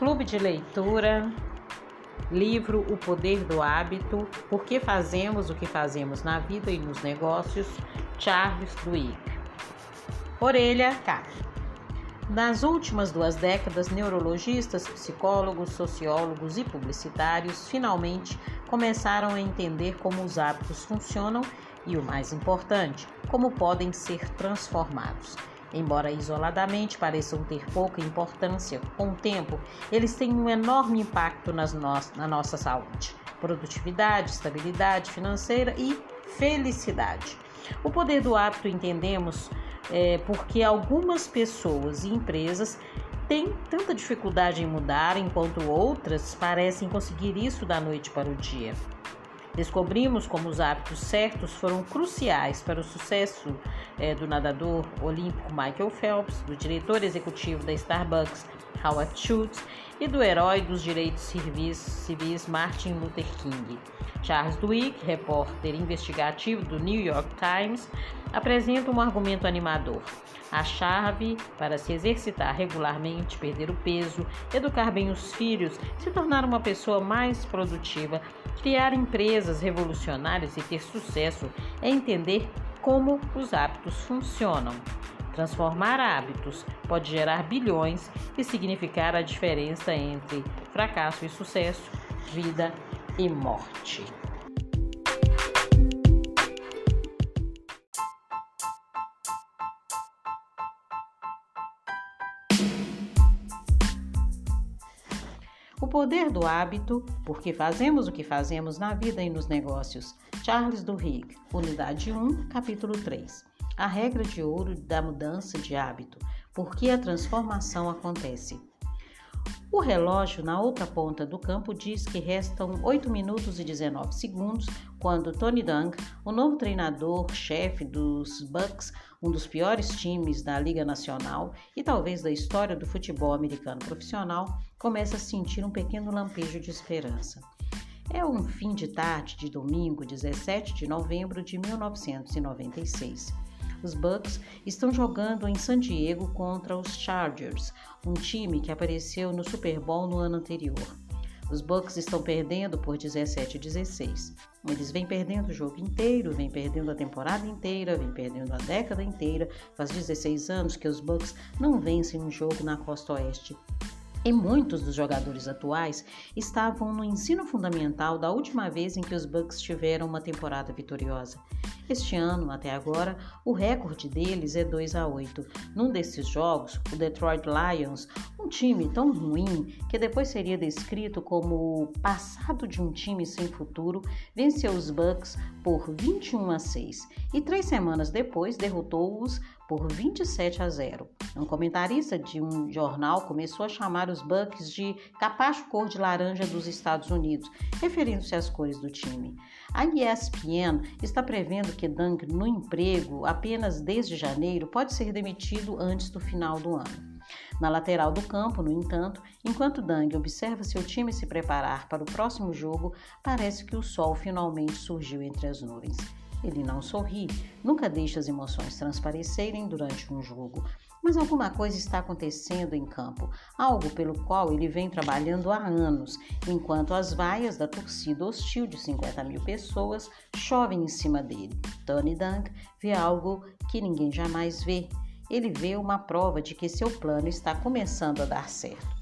Clube de leitura, livro O Poder do Hábito, Por que fazemos o que fazemos na vida e nos negócios, Charles Duhigg. Orelha K. Nas últimas duas décadas, neurologistas, psicólogos, sociólogos e publicitários finalmente começaram a entender como os hábitos funcionam e, o mais importante, como podem ser transformados. Embora isoladamente pareçam ter pouca importância, com o tempo eles têm um enorme impacto nas no na nossa saúde, produtividade, estabilidade financeira e felicidade. O poder do hábito entendemos é, porque algumas pessoas e empresas têm tanta dificuldade em mudar, enquanto outras parecem conseguir isso da noite para o dia. Descobrimos como os hábitos certos foram cruciais para o sucesso é, do nadador olímpico Michael Phelps, do diretor executivo da Starbucks Howard Schultz e do herói dos direitos civis, Martin Luther King. Charles Duhigg, repórter investigativo do New York Times, apresenta um argumento animador. A chave para se exercitar regularmente, perder o peso, educar bem os filhos, se tornar uma pessoa mais produtiva, criar empresas revolucionárias e ter sucesso é entender como os hábitos funcionam. Transformar hábitos pode gerar bilhões e significar a diferença entre fracasso e sucesso, vida e morte. O poder do hábito, porque fazemos o que fazemos na vida e nos negócios. Charles Duhigg, Unidade 1, capítulo 3. A regra de ouro da mudança de hábito, porque a transformação acontece. O relógio na outra ponta do campo diz que restam 8 minutos e 19 segundos quando Tony Dungy, o novo treinador-chefe dos Bucks, um dos piores times da Liga Nacional e talvez da história do futebol americano profissional, começa a sentir um pequeno lampejo de esperança. É um fim de tarde de domingo, 17 de novembro de 1996. Os Bucks estão jogando em San Diego contra os Chargers, um time que apareceu no Super Bowl no ano anterior. Os Bucks estão perdendo por 17 a 16. Eles vêm perdendo o jogo inteiro, vêm perdendo a temporada inteira, vêm perdendo a década inteira. Faz 16 anos que os Bucks não vencem um jogo na costa oeste e muitos dos jogadores atuais estavam no ensino fundamental da última vez em que os Bucks tiveram uma temporada vitoriosa. Este ano, até agora, o recorde deles é 2 a 8. Num desses jogos, o Detroit Lions, um time tão ruim que depois seria descrito como o passado de um time sem futuro, venceu os Bucks por 21 a 6 e três semanas depois derrotou-os por 27 a 0. Um comentarista de um jornal começou a chamar os Bucks de capacho cor de laranja dos Estados Unidos, referindo-se às cores do time. A ESPN está prevendo que Dunk no emprego apenas desde janeiro pode ser demitido antes do final do ano. Na lateral do campo, no entanto, enquanto Dang observa seu time se preparar para o próximo jogo, parece que o sol finalmente surgiu entre as nuvens. Ele não sorri, nunca deixa as emoções transparecerem durante um jogo, mas alguma coisa está acontecendo em campo, algo pelo qual ele vem trabalhando há anos, enquanto as vaias da torcida hostil de 50 mil pessoas chovem em cima dele. Tony Dunk vê algo que ninguém jamais vê. Ele vê uma prova de que seu plano está começando a dar certo.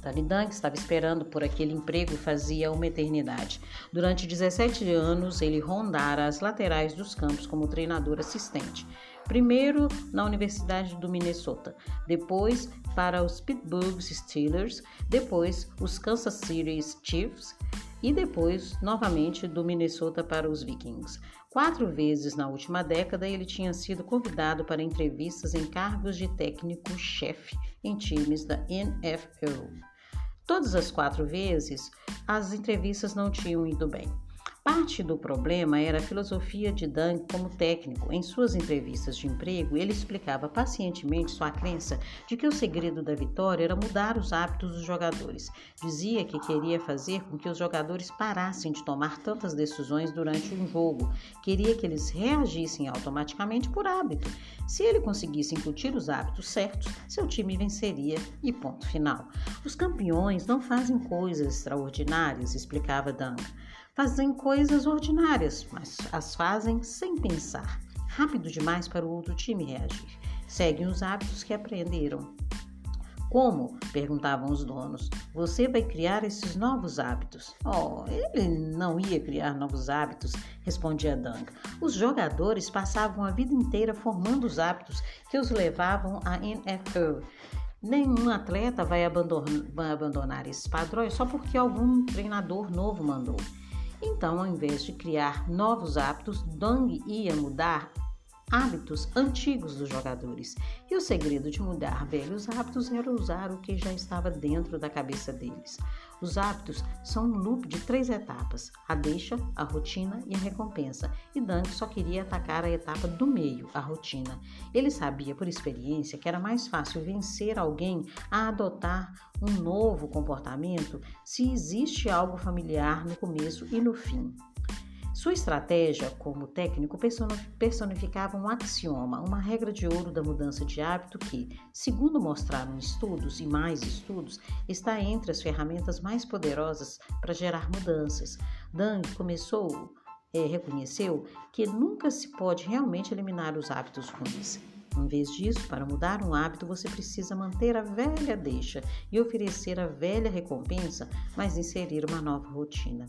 Talidan, que estava esperando por aquele emprego fazia uma eternidade. Durante 17 anos, ele rondara as laterais dos campos como treinador assistente. Primeiro na Universidade do Minnesota, depois para os Pittsburgh Steelers, depois os Kansas City Chiefs e depois novamente do Minnesota para os Vikings. Quatro vezes na última década ele tinha sido convidado para entrevistas em cargos de técnico-chefe em times da NFL. Todas as quatro vezes, as entrevistas não tinham ido bem. Parte do problema era a filosofia de Dang como técnico. Em suas entrevistas de emprego, ele explicava pacientemente sua crença de que o segredo da vitória era mudar os hábitos dos jogadores. Dizia que queria fazer com que os jogadores parassem de tomar tantas decisões durante um jogo. Queria que eles reagissem automaticamente por hábito. Se ele conseguisse incutir os hábitos certos, seu time venceria e ponto final. Os campeões não fazem coisas extraordinárias, explicava Dang. Fazem coisas ordinárias, mas as fazem sem pensar. Rápido demais para o outro time reagir. Seguem os hábitos que aprenderam. Como? perguntavam os donos. Você vai criar esses novos hábitos? Oh, ele não ia criar novos hábitos, respondia Dang. Os jogadores passavam a vida inteira formando os hábitos que os levavam à NFL. Nenhum atleta vai abandonar esses padrões só porque algum treinador novo mandou. Então, ao invés de criar novos hábitos, Dong ia mudar hábitos antigos dos jogadores. E o segredo de mudar velhos hábitos era usar o que já estava dentro da cabeça deles. Os hábitos são um loop de três etapas: a deixa, a rotina e a recompensa. E Dunk só queria atacar a etapa do meio, a rotina. Ele sabia por experiência que era mais fácil vencer alguém a adotar um novo comportamento se existe algo familiar no começo e no fim. Sua estratégia como técnico personificava um axioma, uma regra de ouro da mudança de hábito que, segundo mostraram estudos e mais estudos, está entre as ferramentas mais poderosas para gerar mudanças. Dang começou, é, reconheceu que nunca se pode realmente eliminar os hábitos ruins. Em vez disso, para mudar um hábito, você precisa manter a velha deixa e oferecer a velha recompensa, mas inserir uma nova rotina.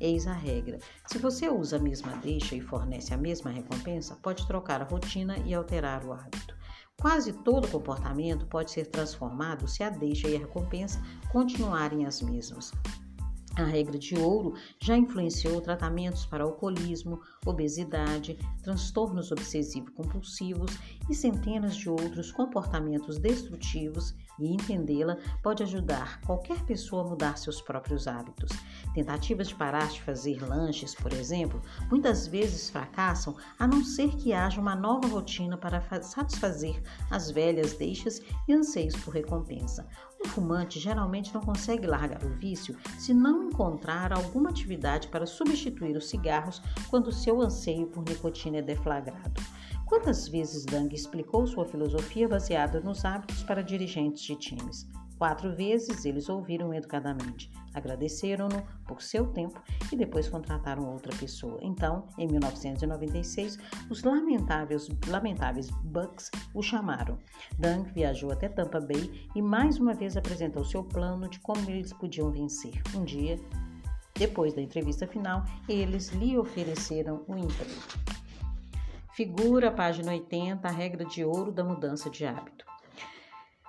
Eis a regra: se você usa a mesma deixa e fornece a mesma recompensa, pode trocar a rotina e alterar o hábito. Quase todo comportamento pode ser transformado se a deixa e a recompensa continuarem as mesmas. A regra de ouro já influenciou tratamentos para alcoolismo, obesidade, transtornos obsessivo-compulsivos e centenas de outros comportamentos destrutivos, e entendê-la pode ajudar qualquer pessoa a mudar seus próprios hábitos. Tentativas de parar de fazer lanches, por exemplo, muitas vezes fracassam a não ser que haja uma nova rotina para satisfazer as velhas deixas e anseios por recompensa. Um fumante geralmente não consegue largar o vício se não encontrar alguma atividade para substituir os cigarros quando seu anseio por nicotina é deflagrado. Quantas vezes Dang explicou sua filosofia baseada nos hábitos para dirigentes de times? Quatro vezes eles ouviram educadamente, agradeceram-no por seu tempo e depois contrataram outra pessoa. Então, em 1996, os lamentáveis, lamentáveis Bucks o chamaram. Dunk viajou até Tampa Bay e mais uma vez apresentou seu plano de como eles podiam vencer. Um dia, depois da entrevista final, eles lhe ofereceram o um emprego. Figura, página 80, a regra de ouro da mudança de hábito.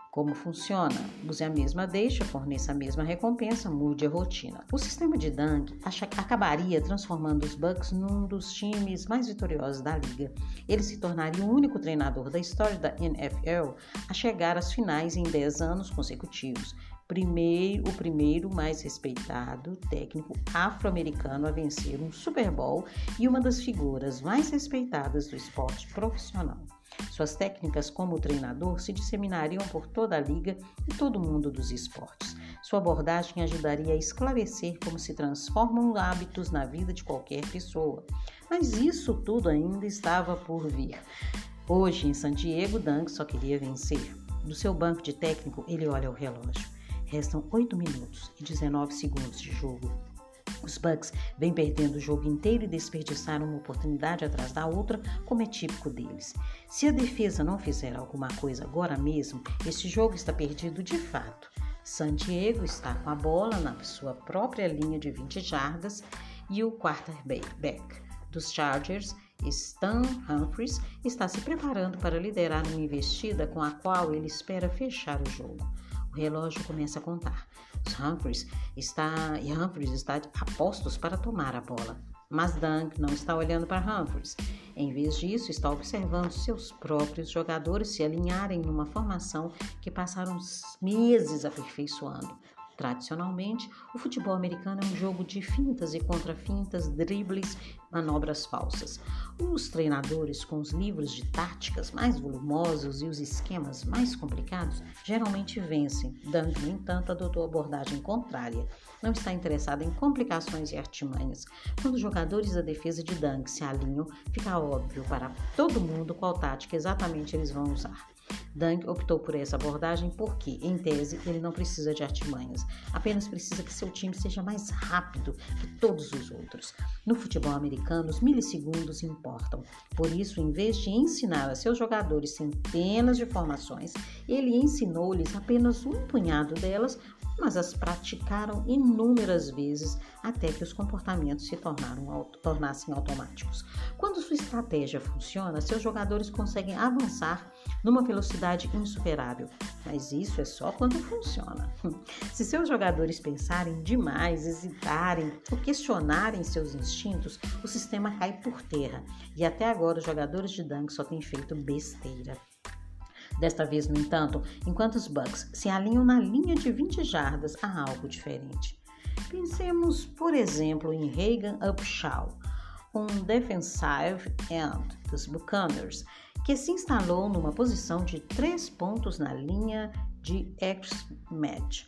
Como funciona? Use a mesma deixa, forneça a mesma recompensa, mude a rotina. O sistema de Dunk acabaria transformando os Bucks num dos times mais vitoriosos da liga. Ele se tornaria o único treinador da história da NFL a chegar às finais em 10 anos consecutivos. Primeiro, o primeiro mais respeitado técnico afro-americano a vencer um Super Bowl e uma das figuras mais respeitadas do esporte profissional. Suas técnicas como treinador se disseminariam por toda a liga e todo o mundo dos esportes. Sua abordagem ajudaria a esclarecer como se transformam hábitos na vida de qualquer pessoa. Mas isso tudo ainda estava por vir. Hoje, em San Diego, Dunk só queria vencer. Do seu banco de técnico, ele olha o relógio. Restam 8 minutos e 19 segundos de jogo. Os Bucks vêm perdendo o jogo inteiro e desperdiçaram uma oportunidade atrás da outra, como é típico deles. Se a defesa não fizer alguma coisa agora mesmo, este jogo está perdido de fato. San Diego está com a bola na sua própria linha de 20 jardas e o quarterback dos Chargers, Stan Humphries, está se preparando para liderar uma investida com a qual ele espera fechar o jogo. O relógio começa a contar. Os Humphries está, e Humphries está a postos para tomar a bola. Mas Dunk não está olhando para Humphries. Em vez disso, está observando seus próprios jogadores se alinharem numa formação que passaram meses aperfeiçoando. Tradicionalmente, o futebol americano é um jogo de fintas e contra-fintas, dribles, manobras falsas. Os treinadores com os livros de táticas mais volumosos e os esquemas mais complicados geralmente vencem. Dunk, no entanto, adotou abordagem contrária. Não está interessado em complicações e artimanhas. Quando os jogadores da defesa de Dunk se alinham, fica óbvio para todo mundo qual tática exatamente eles vão usar. Dunk optou por essa abordagem porque, em tese, ele não precisa de artimanhas, apenas precisa que seu time seja mais rápido que todos os outros. No futebol americano, os milissegundos importam. Por isso, em vez de ensinar a seus jogadores centenas de formações, ele ensinou-lhes apenas um punhado delas, mas as praticaram inúmeras vezes até que os comportamentos se tornaram, tornassem automáticos. Quando sua estratégia funciona, seus jogadores conseguem avançar numa velocidade insuperável, mas isso é só quando funciona. Se seus jogadores pensarem demais, hesitarem ou questionarem seus instintos, o sistema cai por terra e até agora os jogadores de Dunk só têm feito besteira. Desta vez, no entanto, enquanto os Bucks se alinham na linha de 20 jardas, há algo diferente. Pensemos, por exemplo, em Reagan Upshaw, um defensive end dos Buccaneers, que se instalou numa posição de três pontos na linha de X-Match.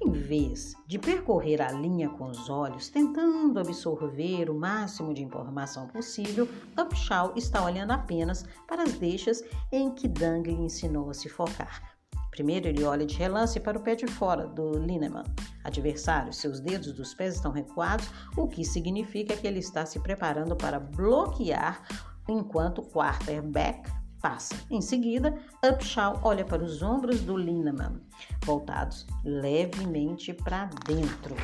Em vez de percorrer a linha com os olhos, tentando absorver o máximo de informação possível, Upshaw está olhando apenas para as deixas em que Dang lhe ensinou a se focar. Primeiro, ele olha de relance para o pé de fora do Lineman, adversário. Seus dedos dos pés estão recuados, o que significa que ele está se preparando para bloquear enquanto o quarterback passa. Em seguida, Upshaw olha para os ombros do Lineman, voltados levemente para dentro.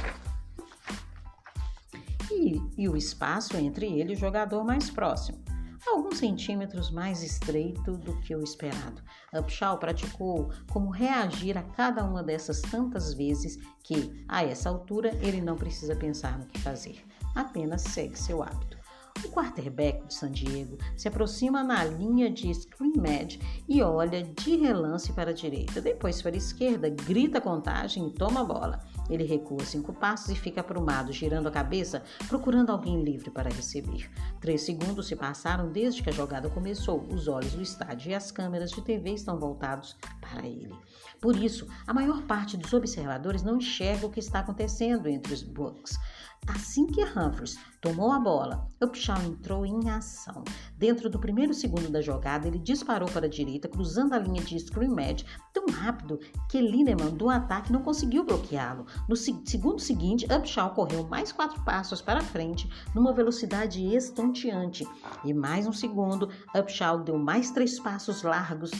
E, e, o espaço entre ele e o jogador mais próximo, alguns centímetros mais estreito do que o esperado. Upshaw praticou como reagir a cada uma dessas tantas vezes que, a essa altura, ele não precisa pensar no que fazer, apenas segue seu hábito. O quarterback de San Diego se aproxima na linha de scrimmage e olha de relance para a direita, depois para a esquerda, grita a contagem e toma a bola. Ele recua cinco passos e fica aprumado, girando a cabeça, procurando alguém livre para receber. Três segundos se passaram desde que a jogada começou. Os olhos do estádio e as câmeras de TV estão voltados para ele. Por isso, a maior parte dos observadores não enxerga o que está acontecendo entre os Bucks. Assim que Humphries tomou a bola, Upshaw entrou em ação. Dentro do primeiro segundo da jogada, ele disparou para a direita, cruzando a linha de scrimmage tão rápido que Lineman do ataque não conseguiu bloqueá-lo. No segundo seguinte, Upshaw correu mais quatro passos para frente, numa velocidade estonteante. E mais um segundo, Upshaw deu mais três passos largos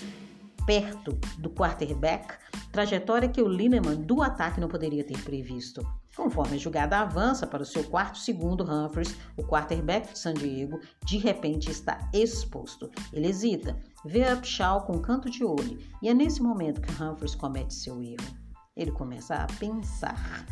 perto do quarterback, trajetória que o Lineman do ataque não poderia ter previsto. Conforme a jogada avança para o seu quarto segundo, Humphries, o quarterback de San Diego, de repente está exposto. Ele hesita, vê Upshaw com um canto de olho e é nesse momento que Humphries comete seu erro. Ele começa a pensar.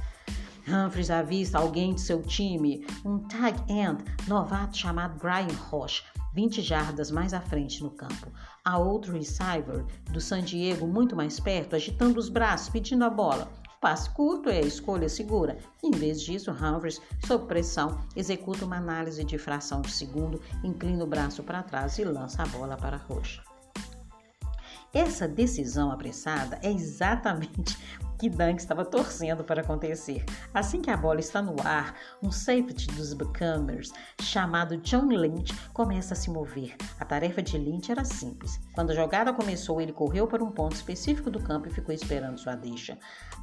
Humphries avista alguém de seu time, um tag end novato chamado Brian Roche, 20 jardas mais à frente no campo. Há outro receiver do San Diego muito mais perto, agitando os braços, pedindo a bola. Passe curto é a escolha segura. Em vez disso, Humphries, sob pressão, executa uma análise de fração de segundo, inclina o braço para trás e lança a bola para a roxa. Essa decisão apressada é exatamente que Dunk estava torcendo para acontecer. Assim que a bola está no ar, um safety dos Buccaneers, chamado John Lynch, começa a se mover. A tarefa de Lynch era simples. Quando a jogada começou, ele correu para um ponto específico do campo e ficou esperando sua deixa.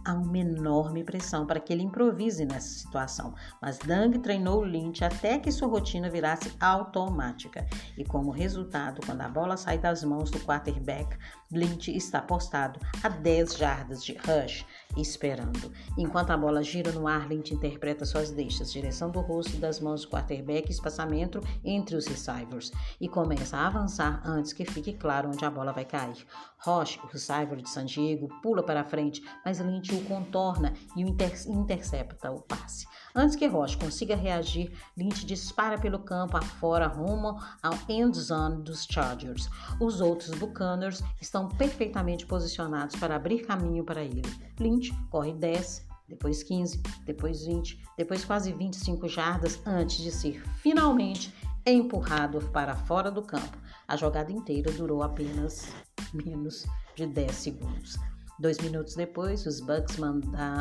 Há uma enorme pressão para que ele improvise nessa situação, mas Dunk treinou Lynch até que sua rotina virasse automática. E como resultado, quando a bola sai das mãos do quarterback, Lynch está postado a 10 jardas de rush, esperando. Enquanto a bola gira no ar, Lynch interpreta suas deixas, direção do rosto e das mãos do quarterback, espaçamento entre os receivers, e começa a avançar antes que fique claro onde a bola vai cair. Roche, o receiver de San Diego, pula para frente, mas Lynch o contorna e o inter intercepta o passe. Antes que Roche consiga reagir, Lynch dispara pelo campo afora rumo ao end zone dos Chargers. Os outros Buccaneers estão perfeitamente posicionados para abrir caminho para ele. Lynch corre 10, depois 15, depois 20, depois quase 25 jardas antes de ser finalmente empurrado para fora do campo. A jogada inteira durou apenas menos de 10 segundos. Dois minutos depois, os Bucks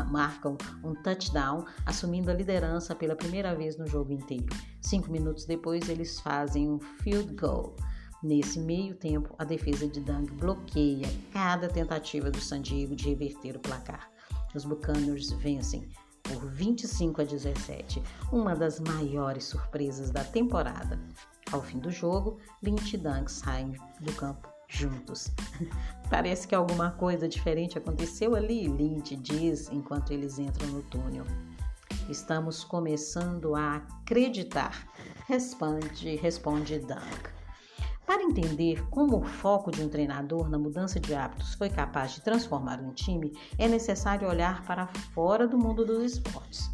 marcam um touchdown, assumindo a liderança pela primeira vez no jogo inteiro. Cinco minutos depois, eles fazem um field goal. Nesse meio tempo, a defesa de Dunk bloqueia cada tentativa do San Diego de reverter o placar. Os Buccaneers vencem por 25 a 17, uma das maiores surpresas da temporada. Ao fim do jogo, Lynch e Dunk saem do campo juntos. Parece que alguma coisa diferente aconteceu ali, Lynch diz enquanto eles entram no túnel. Estamos começando a acreditar, responde, responde Dunk. Para entender como o foco de um treinador na mudança de hábitos foi capaz de transformar um time, é necessário olhar para fora do mundo dos esportes.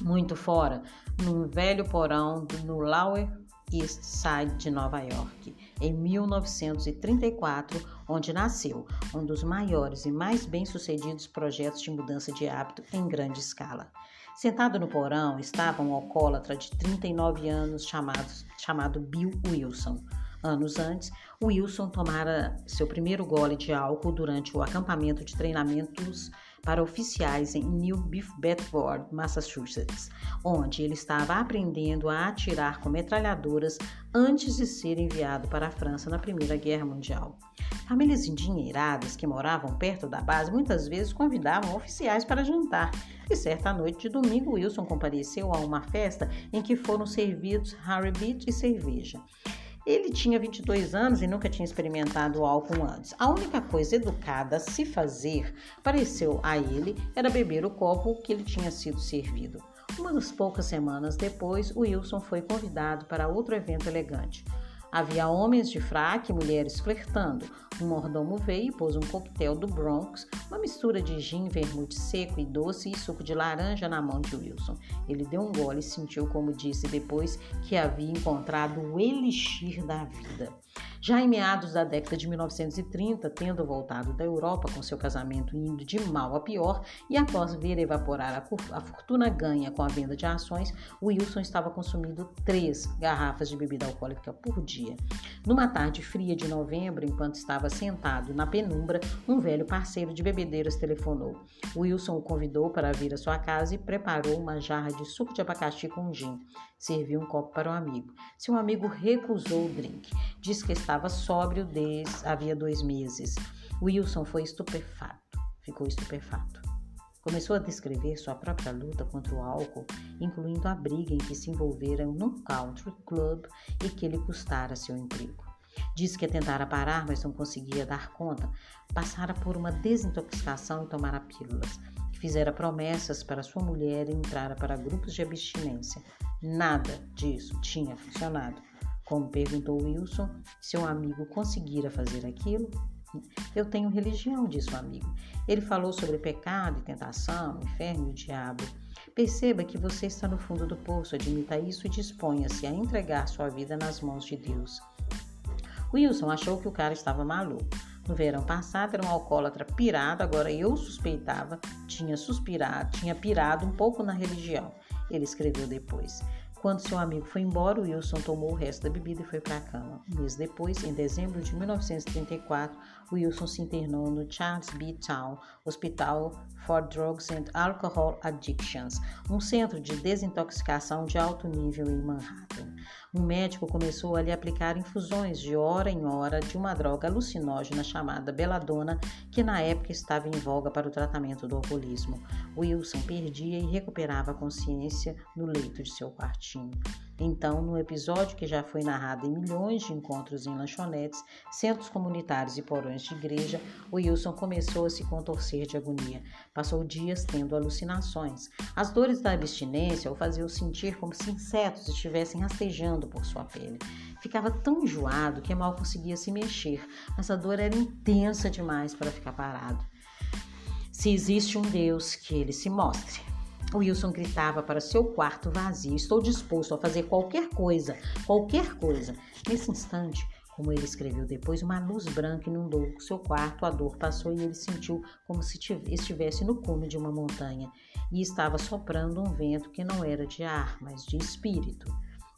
Muito fora, num velho porão no Lower East Side de Nova York, em 1934, onde nasceu um dos maiores e mais bem-sucedidos projetos de mudança de hábito em grande escala. Sentado no porão estava um alcoólatra de 39 anos chamado, chamado Bill Wilson. Anos antes, Wilson tomara seu primeiro gole de álcool durante o acampamento de treinamentos para oficiais em New Bedford, Massachusetts, onde ele estava aprendendo a atirar com metralhadoras antes de ser enviado para a França na Primeira Guerra Mundial. Famílias endinheiradas que moravam perto da base muitas vezes convidavam oficiais para jantar. E certa noite de domingo, Wilson compareceu a uma festa em que foram servidos Harry Beach e cerveja. Ele tinha 22 anos e nunca tinha experimentado álcool antes. A única coisa educada a se fazer, pareceu a ele, era beber o copo que lhe tinha sido servido. Uma das poucas semanas depois, Wilson foi convidado para outro evento elegante. Havia homens de fraque e mulheres flertando. Um mordomo veio e pôs um coquetel do Bronx, uma mistura de gin, vermute seco e doce e suco de laranja na mão de Wilson. Ele deu um gole e sentiu, como disse depois, que havia encontrado o elixir da vida. Já em meados da década de 1930, tendo voltado da Europa com seu casamento indo de mal a pior e após ver evaporar a, fortuna ganha com a venda de ações, Wilson estava consumindo três garrafas de bebida alcoólica por dia. Numa tarde fria de novembro, enquanto estava sentado na penumbra, um velho parceiro de bebedeiras telefonou. Wilson o convidou para vir à sua casa e preparou uma jarra de suco de abacaxi com gin. Serviu um copo para o um amigo. Seu amigo recusou o drink. Disse que estava sóbrio desde havia dois meses. Wilson foi estupefato, ficou estupefato. Começou a descrever sua própria luta contra o álcool, incluindo a briga em que se envolveram num country club e que lhe custara seu emprego. Disse que tentara parar, mas não conseguia dar conta. Passara por uma desintoxicação e tomara pílulas. Fizera promessas para sua mulher e entrara para grupos de abstinência. Nada disso tinha funcionado. Como perguntou Wilson, seu amigo conseguira fazer aquilo? Eu tenho religião, disse o amigo. Ele falou sobre pecado e tentação, inferno e o diabo. Perceba que você está no fundo do poço, admita isso e disponha-se a entregar sua vida nas mãos de Deus. Wilson achou que o cara estava maluco. No verão passado era um alcoólatra pirado, agora eu suspeitava, tinha suspirado, tinha pirado um pouco na religião. Ele escreveu depois. Quando seu amigo foi embora, Wilson tomou o resto da bebida e foi para a cama. Um mês depois, em dezembro de 1934, Wilson se internou no Charles B. Town Hospital for Drugs and Alcohol Addictions, um centro de desintoxicação de alto nível em Manhattan. Um médico começou a lhe aplicar infusões de hora em hora de uma droga alucinógena chamada beladona, que na época estava em voga para o tratamento do alcoolismo. Wilson perdia e recuperava a consciência no leito de seu quartinho. Então, no episódio que já foi narrado em milhões de encontros em lanchonetes, centros comunitários e porões de igreja, Wilson começou a se contorcer de agonia. Passou dias tendo alucinações. As dores da abstinência o faziam sentir como se insetos estivessem rastejando por sua pele. Ficava tão enjoado que mal conseguia se mexer, mas a dor era intensa demais para ficar parado. Se existe um Deus, que ele se mostre. Wilson gritava para seu quarto vazio: Estou disposto a fazer qualquer coisa, qualquer coisa. Nesse instante, Como ele escreveu depois, uma luz branca inundou seu quarto, a dor passou e ele sentiu como se estivesse no cume de uma montanha e estava soprando um vento que não era de ar, mas de espírito.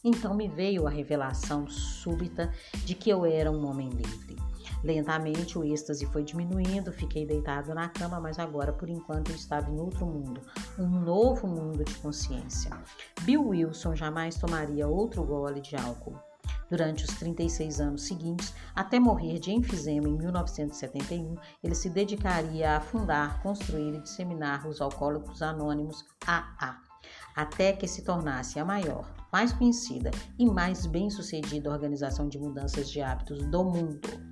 Então me veio a revelação súbita de que eu era um homem livre. Lentamente o êxtase foi diminuindo, fiquei deitado na cama, mas agora por enquanto eu estava em outro mundo, um novo mundo de consciência. Bill Wilson jamais tomaria outro gole de álcool. Durante os 36 anos seguintes, até morrer de enfisema em 1971, ele se dedicaria a fundar, construir e disseminar os Alcoólicos Anônimos AA, até que se tornasse a maior, mais conhecida e mais bem-sucedida organização de mudanças de hábitos do mundo.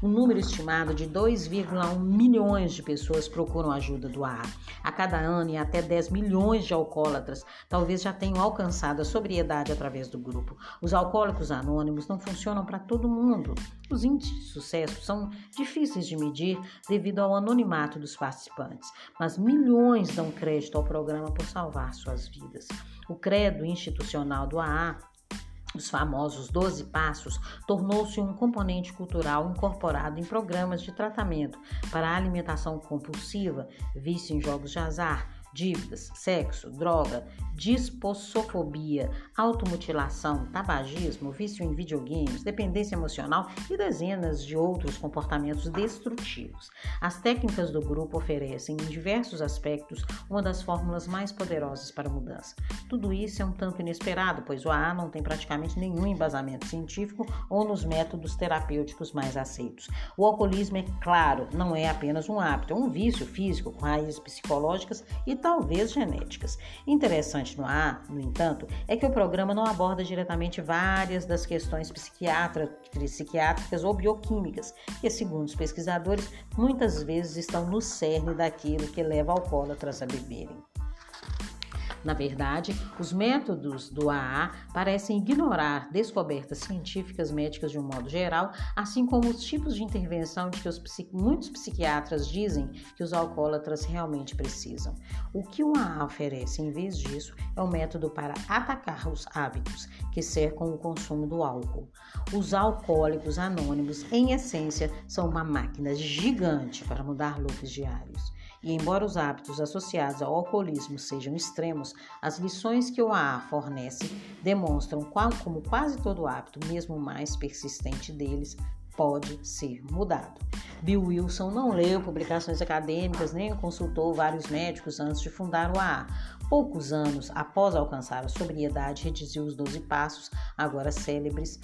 Um número estimado de 2,1 milhões de pessoas procuram ajuda do AA. A cada ano, e até 10 milhões de alcoólatras talvez já tenham alcançado a sobriedade através do grupo. Os alcoólicos anônimos não funcionam para todo mundo. Os índices de sucesso são difíceis de medir devido ao anonimato dos participantes, mas milhões dão crédito ao programa por salvar suas vidas. O credo institucional do AA os famosos 12 passos, tornou-se um componente cultural incorporado em programas de tratamento para alimentação compulsiva, vício em jogos de azar, dívidas, sexo, droga, dispossofobia, automutilação, tabagismo, vício em videogames, dependência emocional e dezenas de outros comportamentos destrutivos. As técnicas do grupo oferecem, em diversos aspectos, uma das fórmulas mais poderosas para a mudança. Tudo isso é um tanto inesperado, pois o AA não tem praticamente nenhum embasamento científico ou nos métodos terapêuticos mais aceitos. O alcoolismo, é claro, não é apenas um hábito, é um vício físico com raízes psicológicas e talvez genéticas. Interessante no A, no entanto, é que o programa não aborda diretamente várias das questões psiquiátricas ou bioquímicas, que, segundo os pesquisadores, muitas vezes estão no cerne daquilo que leva alcoólatras a beberem. Na verdade, os métodos do AA parecem ignorar descobertas científicas médicas de um modo geral, assim como os tipos de intervenção de que os, muitos psiquiatras dizem que os alcoólatras realmente precisam. O que o AA oferece, em vez disso, é um método para atacar os hábitos que cercam o consumo do álcool. Os alcoólicos anônimos, em essência, são uma máquina gigante para mudar loops diários. E embora os hábitos associados ao alcoolismo sejam extremos, as lições que o AA fornece demonstram qual, como quase todo hábito, mesmo o mais persistente deles, pode ser mudado. Bill Wilson não leu publicações acadêmicas nem consultou vários médicos antes de fundar o AA. Poucos anos após alcançar a sobriedade, redigiu os Doze Passos, agora célebres,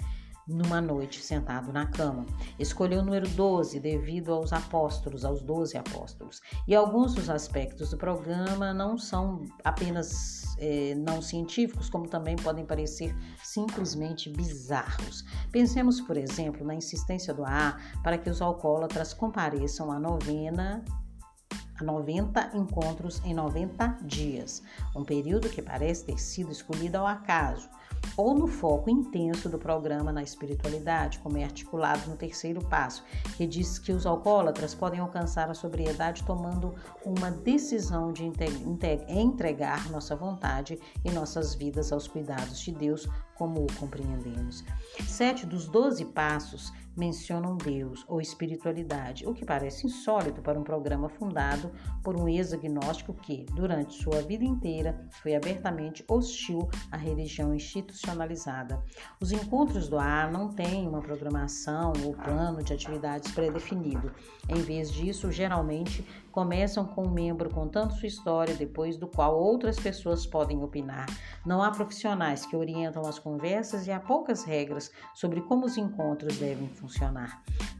numa noite sentado na cama. Escolheu o número 12 devido aos apóstolos, aos 12 apóstolos. E alguns dos aspectos do programa não são apenas é, não científicos, como também podem parecer simplesmente bizarros. Pensemos, por exemplo, na insistência do AA para que os alcoólatras compareçam à novena a 90 encontros em 90 dias, um período que parece ter sido escolhido ao acaso ou no foco intenso do programa na espiritualidade, como é articulado no terceiro passo, que diz que os alcoólatras podem alcançar a sobriedade tomando uma decisão de entregar nossa vontade e nossas vidas aos cuidados de Deus, como o compreendemos. Sete dos doze passos mencionam Deus ou espiritualidade, o que parece insólito para um programa fundado por um ex-agnóstico que, durante sua vida inteira, foi abertamente hostil à religião institucionalizada. Os encontros do AA não têm uma programação ou plano de atividades pré-definido. Em vez disso, geralmente começam com um membro contando sua história, depois do qual outras pessoas podem opinar. Não há profissionais que orientam as conversas e há poucas regras sobre como os encontros devem funcionar.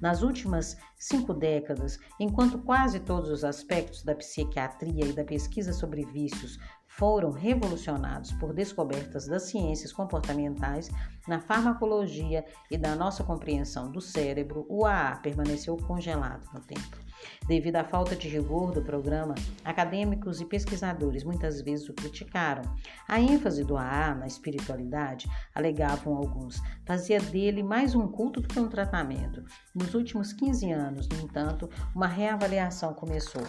Nas últimas cinco décadas, enquanto quase todos os aspectos da psiquiatria e da pesquisa sobre vícios foram revolucionados por descobertas das ciências comportamentais, na farmacologia e da nossa compreensão do cérebro, o AA permaneceu congelado no tempo. Devido à falta de rigor do programa, acadêmicos e pesquisadores muitas vezes o criticaram. A ênfase do AA na espiritualidade, alegavam alguns, fazia dele mais um culto do que um tratamento. Nos últimos 15 anos, no entanto, uma reavaliação começou.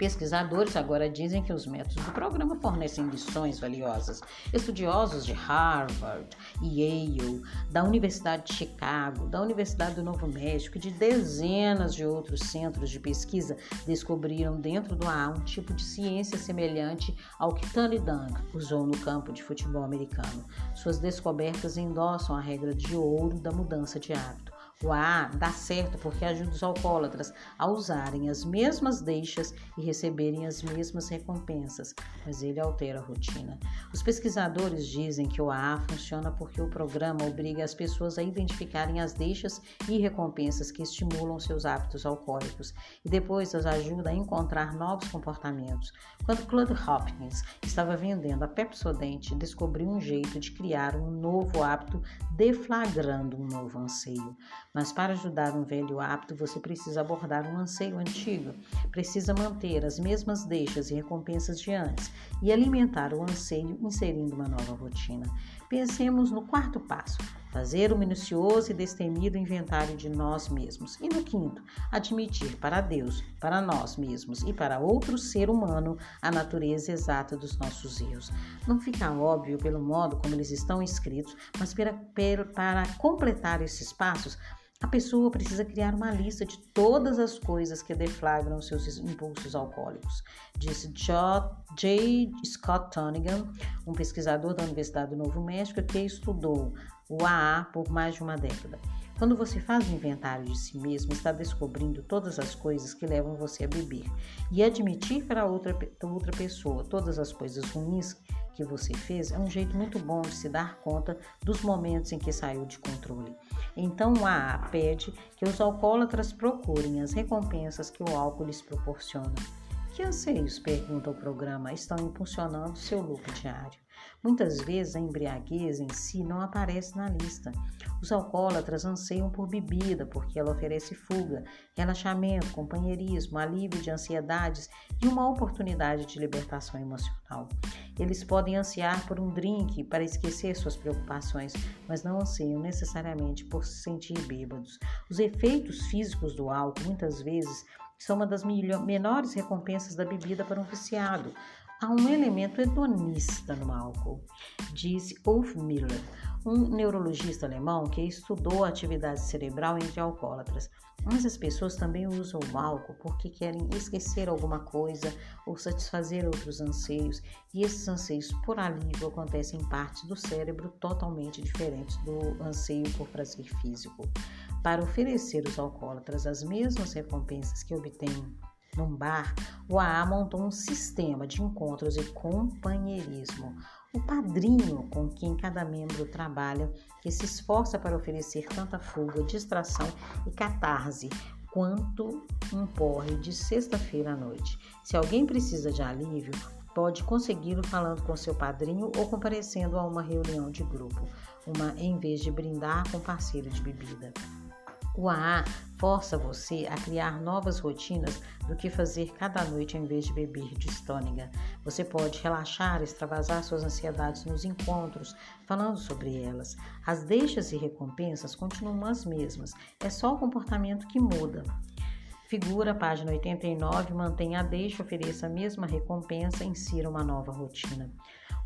Pesquisadores agora dizem que os métodos do programa fornecem lições valiosas. Estudiosos de Harvard, Yale, da Universidade de Chicago, da Universidade do Novo México e de dezenas de outros centros de pesquisa descobriram dentro do AA um tipo de ciência semelhante ao que Tony Dung usou no campo de futebol americano. Suas descobertas endossam a regra de ouro da mudança de hábito. O AA dá certo porque ajuda os alcoólatras a usarem as mesmas deixas e receberem as mesmas recompensas, mas ele altera a rotina. Os pesquisadores dizem que o AA funciona porque o programa obriga as pessoas a identificarem as deixas e recompensas que estimulam seus hábitos alcoólicos e depois as ajuda a encontrar novos comportamentos. Quando Claude Hopkins estava vendendo a Pepsodent, descobriu um jeito de criar um novo hábito deflagrando um novo anseio. Mas para ajudar um velho hábito, você precisa abordar um anseio antigo, precisa manter as mesmas deixas e recompensas de antes e alimentar o anseio inserindo uma nova rotina. Pensemos no quarto passo: fazer o minucioso e destemido inventário de nós mesmos. E no quinto, admitir para Deus, para nós mesmos e para outro ser humano a natureza exata dos nossos erros. Não fica óbvio pelo modo como eles estão escritos, mas para, para completar esses passos, a pessoa precisa criar uma lista de todas as coisas que deflagram seus impulsos alcoólicos, disse J. Scott Tonigan, um pesquisador da Universidade do Novo México que estudou o AA por mais de uma década. Quando você faz um inventário de si mesmo, está descobrindo todas as coisas que levam você a beber e admitir para outra, outra pessoa todas as coisas ruins que você fez é um jeito muito bom de se dar conta dos momentos em que saiu de controle. Então, o AA pede que os alcoólatras procurem as recompensas que o álcool lhes proporciona. Que anseios, pergunta o programa, estão impulsionando seu lucro diário? Muitas vezes a embriaguez em si não aparece na lista. Os alcoólatras anseiam por bebida porque ela oferece fuga, relaxamento, companheirismo, alívio de ansiedades e uma oportunidade de libertação emocional. Eles podem ansiar por um drink para esquecer suas preocupações, mas não anseiam necessariamente por se sentir bêbados. Os efeitos físicos do álcool muitas vezes são uma das menores recompensas da bebida para um viciado. Há um elemento hedonista no álcool, disse Ulf Miller, um neurologista alemão que estudou a atividade cerebral entre alcoólatras. Mas as pessoas também usam o álcool porque querem esquecer alguma coisa ou satisfazer outros anseios, e esses anseios por alívio acontecem em partes do cérebro totalmente diferentes do anseio por prazer físico. Para oferecer aos alcoólatras as mesmas recompensas que obtêm num bar, o AA montou um sistema de encontros e companheirismo. O padrinho com quem cada membro trabalha, que se esforça para oferecer tanta fuga, distração e catarse quanto um porre de sexta-feira à noite. Se alguém precisa de alívio, pode consegui-lo falando com seu padrinho ou comparecendo a uma reunião de grupo, uma em vez de brindar com parceiro de bebida. O AA força você a criar novas rotinas do que fazer cada noite em vez de beber de Stoninga. Você pode relaxar, extravasar suas ansiedades nos encontros, falando sobre elas. As deixas e recompensas continuam as mesmas, é só o comportamento que muda. Figura, página 89, mantenha a deixa, ofereça a mesma recompensa, insira uma nova rotina.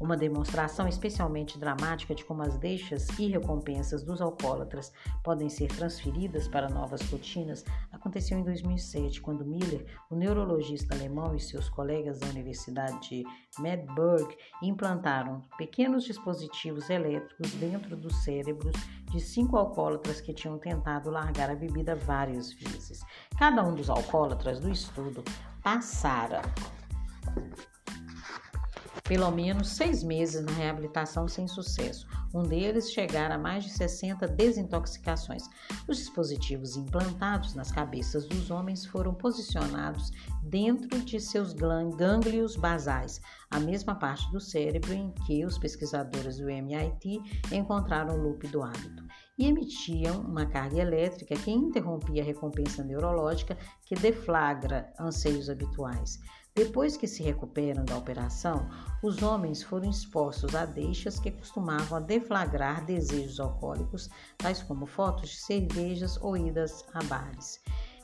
Uma demonstração especialmente dramática de como as deixas e recompensas dos alcoólatras podem ser transferidas para novas rotinas aconteceu em 2007, quando Miller, o neurologista alemão e seus colegas da Universidade de Medburg implantaram pequenos dispositivos elétricos dentro dos cérebros de cinco alcoólatras que tinham tentado largar a bebida várias vezes. Cada um dos alcoólatras do estudo passara pelo menos seis meses na reabilitação sem sucesso. Um deles chegara a mais de 60 desintoxicações. Os dispositivos implantados nas cabeças dos homens foram posicionados dentro de seus gânglios basais, a mesma parte do cérebro em que os pesquisadores do MIT encontraram o loop do hábito e emitiam uma carga elétrica que interrompia a recompensa neurológica que deflagra anseios habituais. Depois que se recuperam da operação, os homens foram expostos a deixas que costumavam deflagrar desejos alcoólicos, tais como fotos de cervejas ou idas a bares.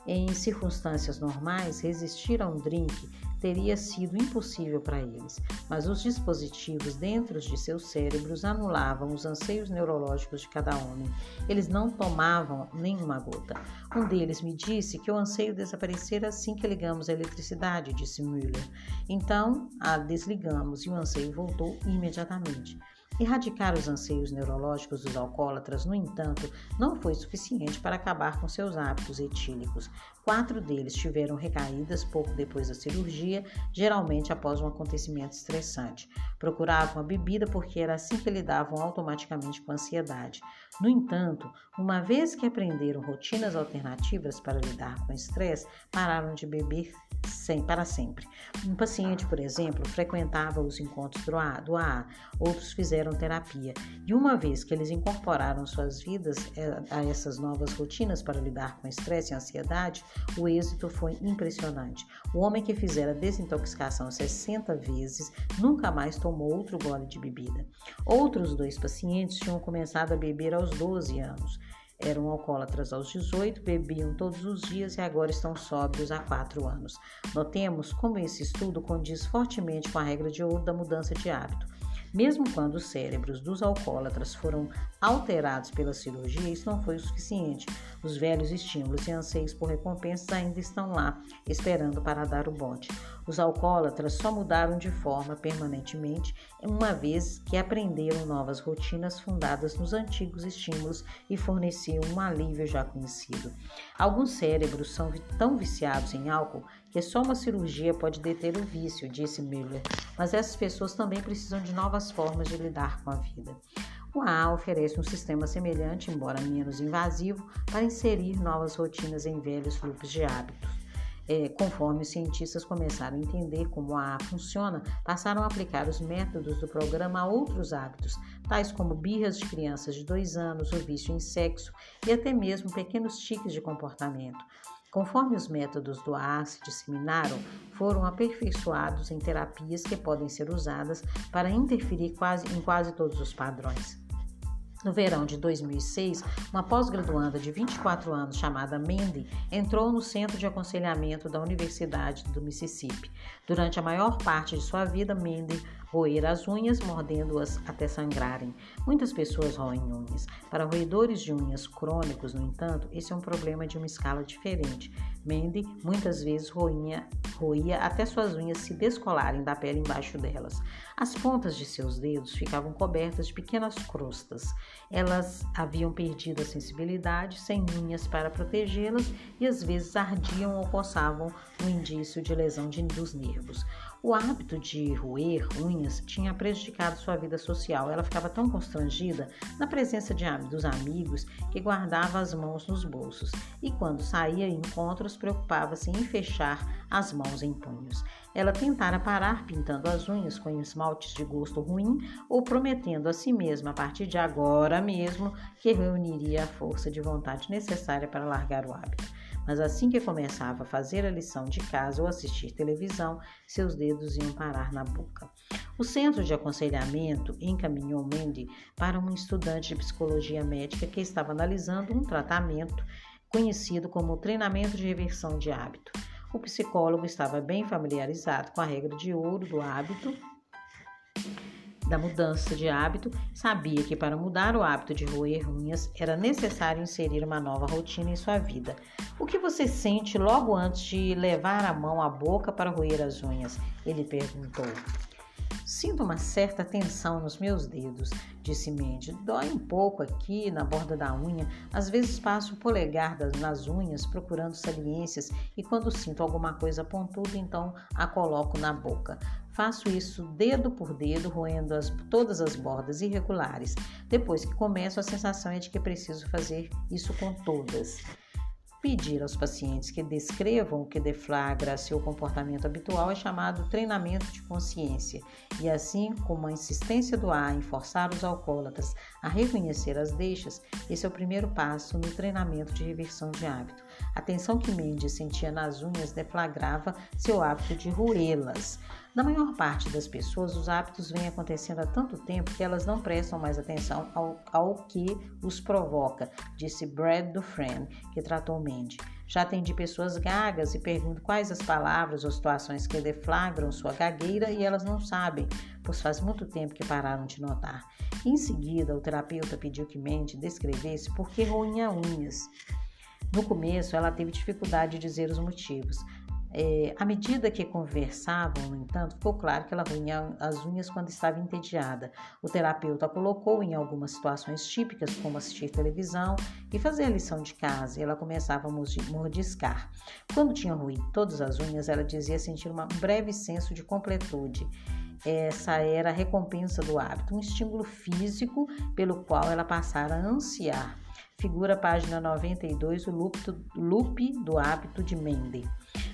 Em circunstâncias normais, resistir a um drink teria sido impossível para eles, mas os dispositivos dentro de seus cérebros anulavam os anseios neurológicos de cada homem. Eles não tomavam nenhuma gota. Um deles me disse que o anseio desaparecera assim que ligamos a eletricidade, disse Müller. Então, a desligamos e o anseio voltou imediatamente. Erradicar os anseios neurológicos dos alcoólatras, no entanto, não foi suficiente para acabar com seus hábitos etílicos. Quatro deles tiveram recaídas pouco depois da cirurgia, geralmente após um acontecimento estressante. Procuravam a bebida porque era assim que lidavam automaticamente com a ansiedade. No entanto, uma vez que aprenderam rotinas alternativas para lidar com o estresse, pararam de beber sem, para sempre. Um paciente, por exemplo, frequentava os encontros do AA, do AA, outros fizeram terapia, e uma vez que eles incorporaram suas vidas eh, a essas novas rotinas para lidar com estresse e ansiedade, o êxito foi impressionante. O homem que fizera desintoxicação 60 vezes nunca mais tomou outro gole de bebida. Outros dois pacientes tinham começado a beber aos 12 anos. Eram alcoólatras aos 18, bebiam todos os dias e agora estão sóbrios há 4 anos. Notemos como esse estudo condiz fortemente com a regra de ouro da mudança de hábito. Mesmo quando os cérebros dos alcoólatras foram alterados pela cirurgia, isso não foi o suficiente. Os velhos estímulos e anseios por recompensas ainda estão lá, esperando para dar o bote. Os alcoólatras só mudaram de forma permanentemente, uma vez que aprenderam novas rotinas fundadas nos antigos estímulos e forneciam um alívio já conhecido. Alguns cérebros são tão viciados em álcool que só uma cirurgia pode deter o vício, disse Miller, mas essas pessoas também precisam de novas formas de lidar com a vida. O AA oferece um sistema semelhante, embora menos invasivo, para inserir novas rotinas em velhos grupos de hábitos. É, conforme os cientistas começaram a entender como a AA funciona, passaram a aplicar os métodos do programa a outros hábitos, tais como birras de crianças de dois anos, o vício em sexo e até mesmo pequenos tiques de comportamento. Conforme os métodos do AA se disseminaram, foram aperfeiçoados em terapias que podem ser usadas para interferir quase, em quase todos os padrões. No verão de 2006, uma pós-graduanda de 24 anos chamada Mandy entrou no centro de aconselhamento da Universidade do Mississippi. Durante a maior parte de sua vida, Mandy roer as unhas, mordendo-as até sangrarem. Muitas pessoas roem unhas. Para roedores de unhas crônicos, no entanto, esse é um problema de uma escala diferente. Mandy muitas vezes roinha, roía até suas unhas se descolarem da pele embaixo delas. As pontas de seus dedos ficavam cobertas de pequenas crostas. Elas haviam perdido a sensibilidade, sem unhas para protegê-las e às vezes ardiam ou coçavam um indício de lesão de, dos nervos. O hábito de roer unhas tinha prejudicado sua vida social. Ela ficava tão constrangida na presença de, dos amigos que guardava as mãos nos bolsos e, quando saía em encontros, preocupava-se em fechar as mãos em punhos. Ela tentara parar pintando as unhas com esmaltes de gosto ruim ou prometendo a si mesma, a partir de agora mesmo, que reuniria a força de vontade necessária para largar o hábito mas assim que começava a fazer a lição de casa ou assistir televisão, seus dedos iam parar na boca. O centro de aconselhamento encaminhou Mandy para um estudante de psicologia médica que estava analisando um tratamento conhecido como treinamento de reversão de hábito. O psicólogo estava bem familiarizado com a regra de ouro do hábito da mudança de hábito, sabia que para mudar o hábito de roer unhas era necessário inserir uma nova rotina em sua vida. O que você sente logo antes de levar a mão à boca para roer as unhas? Ele perguntou. Sinto uma certa tensão nos meus dedos, disse Mandy. Dói um pouco aqui na borda da unha. Às vezes passo o polegar nas unhas procurando saliências e quando sinto alguma coisa pontuda, então a coloco na boca. Faço isso dedo por dedo, roendo as, todas as bordas irregulares. Depois que começo, a sensação é de que preciso fazer isso com todas. Pedir aos pacientes que descrevam o que deflagra seu comportamento habitual é chamado treinamento de consciência, e assim como a insistência do A em forçar os alcoólatras a reconhecer as deixas, esse é o primeiro passo no treinamento de reversão de hábito. A tensão que Mendes sentia nas unhas deflagrava seu hábito de roê-las. Na maior parte das pessoas, os hábitos vêm acontecendo há tanto tempo que elas não prestam mais atenção ao, ao que os provoca, disse Brad Dufresne, que tratou Mandy. Já atendi pessoas gagas e pergunto quais as palavras ou situações que deflagram sua gagueira e elas não sabem, pois faz muito tempo que pararam de notar. Em seguida, o terapeuta pediu que Mandy descrevesse por que roinha unhas. No começo, ela teve dificuldade de dizer os motivos. É, à medida que conversavam, no entanto, ficou claro que ela ruía as unhas quando estava entediada. O terapeuta a colocou em algumas situações típicas, como assistir televisão e fazer a lição de casa, e ela começava a mordiscar. Quando tinha ruído todas as unhas, ela dizia sentir um breve senso de completude. Essa era a recompensa do hábito, um estímulo físico pelo qual ela passara a ansiar. Figura página 92, o loop do hábito de Mendel.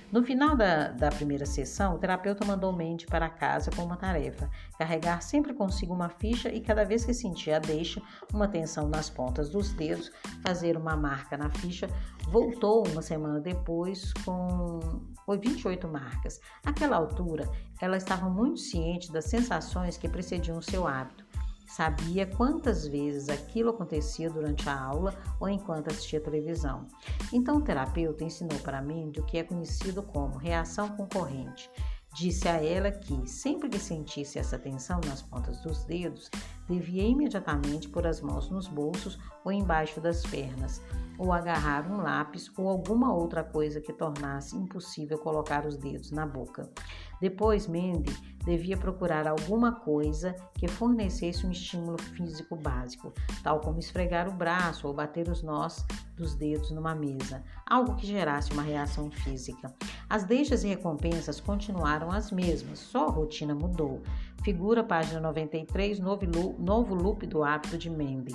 No final da, da primeira sessão, o terapeuta mandou Mandy para casa com uma tarefa: carregar sempre consigo uma ficha e, cada vez que sentia a deixa, uma tensão nas pontas dos dedos, fazer uma marca na ficha. Voltou uma semana depois com 28 marcas. Naquela altura, ela estava muito ciente das sensações que precediam o seu hábito. Sabia quantas vezes aquilo acontecia durante a aula ou enquanto assistia televisão. Então o terapeuta ensinou para mim o que é conhecido como reação concorrente. Disse a ela que, sempre que sentisse essa tensão nas pontas dos dedos, devia imediatamente pôr as mãos nos bolsos ou embaixo das pernas, ou agarrar um lápis ou alguma outra coisa que tornasse impossível colocar os dedos na boca. Depois, Mandy devia procurar alguma coisa que fornecesse um estímulo físico básico, tal como esfregar o braço ou bater os nós dos dedos numa mesa, algo que gerasse uma reação física. As deixas e recompensas continuaram as mesmas, só a rotina mudou. Figura página 93, novo loop do hábito de Mandy.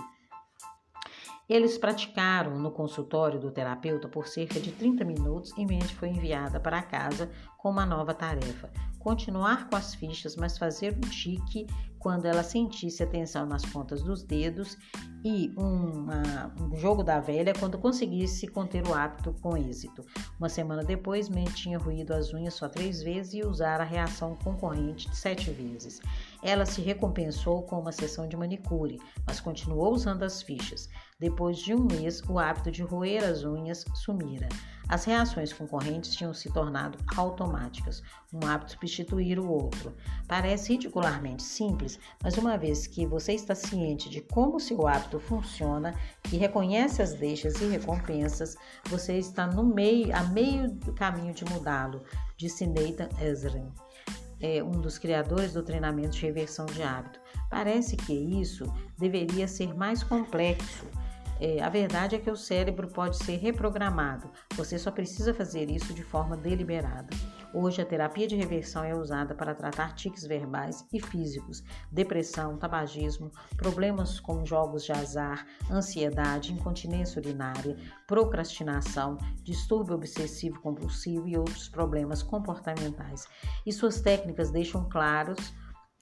Eles praticaram no consultório do terapeuta por cerca de 30 minutos e Mandy foi enviada para casa com uma nova tarefa: continuar com as fichas, mas fazer um tique quando ela sentisse a tensão nas pontas dos dedos e uma, um jogo da velha quando conseguisse conter o hábito com êxito. Uma semana depois, Mandy tinha ruído as unhas só três vezes e usar a reação concorrente de sete vezes. Ela se recompensou com uma sessão de manicure, mas continuou usando as fichas. Depois de um mês, o hábito de roer as unhas sumira. As reações concorrentes tinham se tornado automáticas, um hábito substituir o outro. Parece ridicularmente simples, mas uma vez que você está ciente de como seu hábito funciona e reconhece as deixas e recompensas, você está no meio, a meio do caminho de mudá-lo, disse Nathan Ezrin é, um dos criadores do treinamento de reversão de hábito. Parece que isso deveria ser mais complexo. É, a verdade é que o cérebro pode ser reprogramado, você só precisa fazer isso de forma deliberada. Hoje, a terapia de reversão é usada para tratar tiques verbais e físicos, depressão, tabagismo, problemas com jogos de azar, ansiedade, incontinência urinária, procrastinação, distúrbio obsessivo compulsivo e outros problemas comportamentais. E suas técnicas deixam claros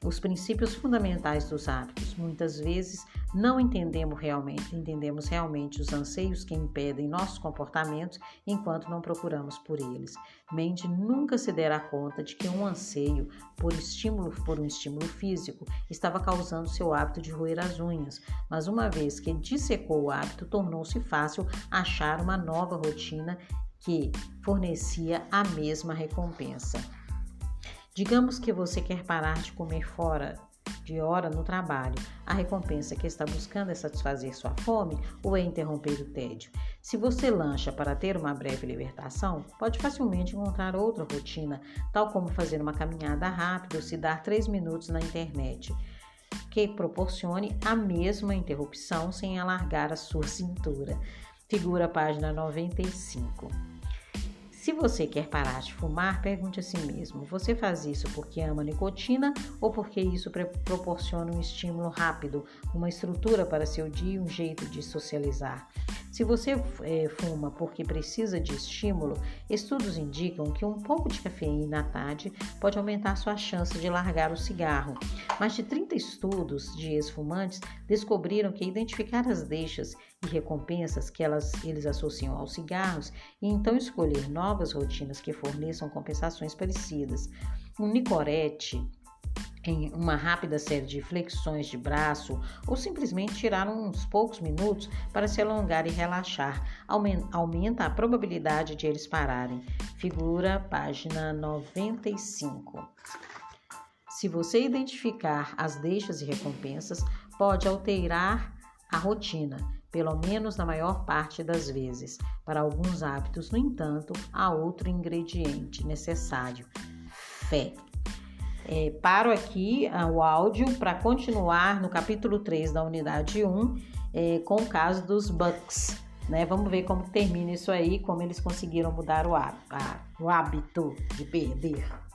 os princípios fundamentais dos hábitos. Muitas vezes não entendemos realmente, entendemos realmente os anseios que impedem nossos comportamentos enquanto não procuramos por eles. Mente nunca se dera conta de que um anseio por estímulo, por um estímulo físico, estava causando seu hábito de roer as unhas, mas uma vez que dissecou o hábito, tornou-se fácil achar uma nova rotina que fornecia a mesma recompensa. Digamos que você quer parar de comer fora de hora no trabalho. A recompensa que está buscando é satisfazer sua fome ou é interromper o tédio? Se você lancha para ter uma breve libertação, pode facilmente encontrar outra rotina, tal como fazer uma caminhada rápida ou se dar três minutos na internet, que proporcione a mesma interrupção sem alargar a sua cintura. Figura página 95. Se você quer parar de fumar, pergunte a si mesmo: você faz isso porque ama nicotina ou porque isso proporciona um estímulo rápido, uma estrutura para seu dia e um jeito de socializar? Se você é, fuma porque precisa de estímulo, estudos indicam que um pouco de cafeína à tarde pode aumentar sua chance de largar o cigarro. Mais de 30 estudos de ex-fumantes descobriram que identificar as deixas e recompensas que elas, eles associam aos cigarros e então escolher novas rotinas que forneçam compensações parecidas. Um nicorete em uma rápida série de flexões de braço ou simplesmente tirar uns poucos minutos para se alongar e relaxar, aumenta a probabilidade de eles pararem. Figura página 95. Se você identificar as deixas e recompensas, pode alterar a rotina, pelo menos na maior parte das vezes. Para alguns hábitos, no entanto, há outro ingrediente necessário: fé. É, paro aqui ah, o áudio para continuar no capítulo 3 da unidade 1 é, com o caso dos Bucks. Né? Vamos ver como termina isso aí, como eles conseguiram mudar o, o hábito de perder.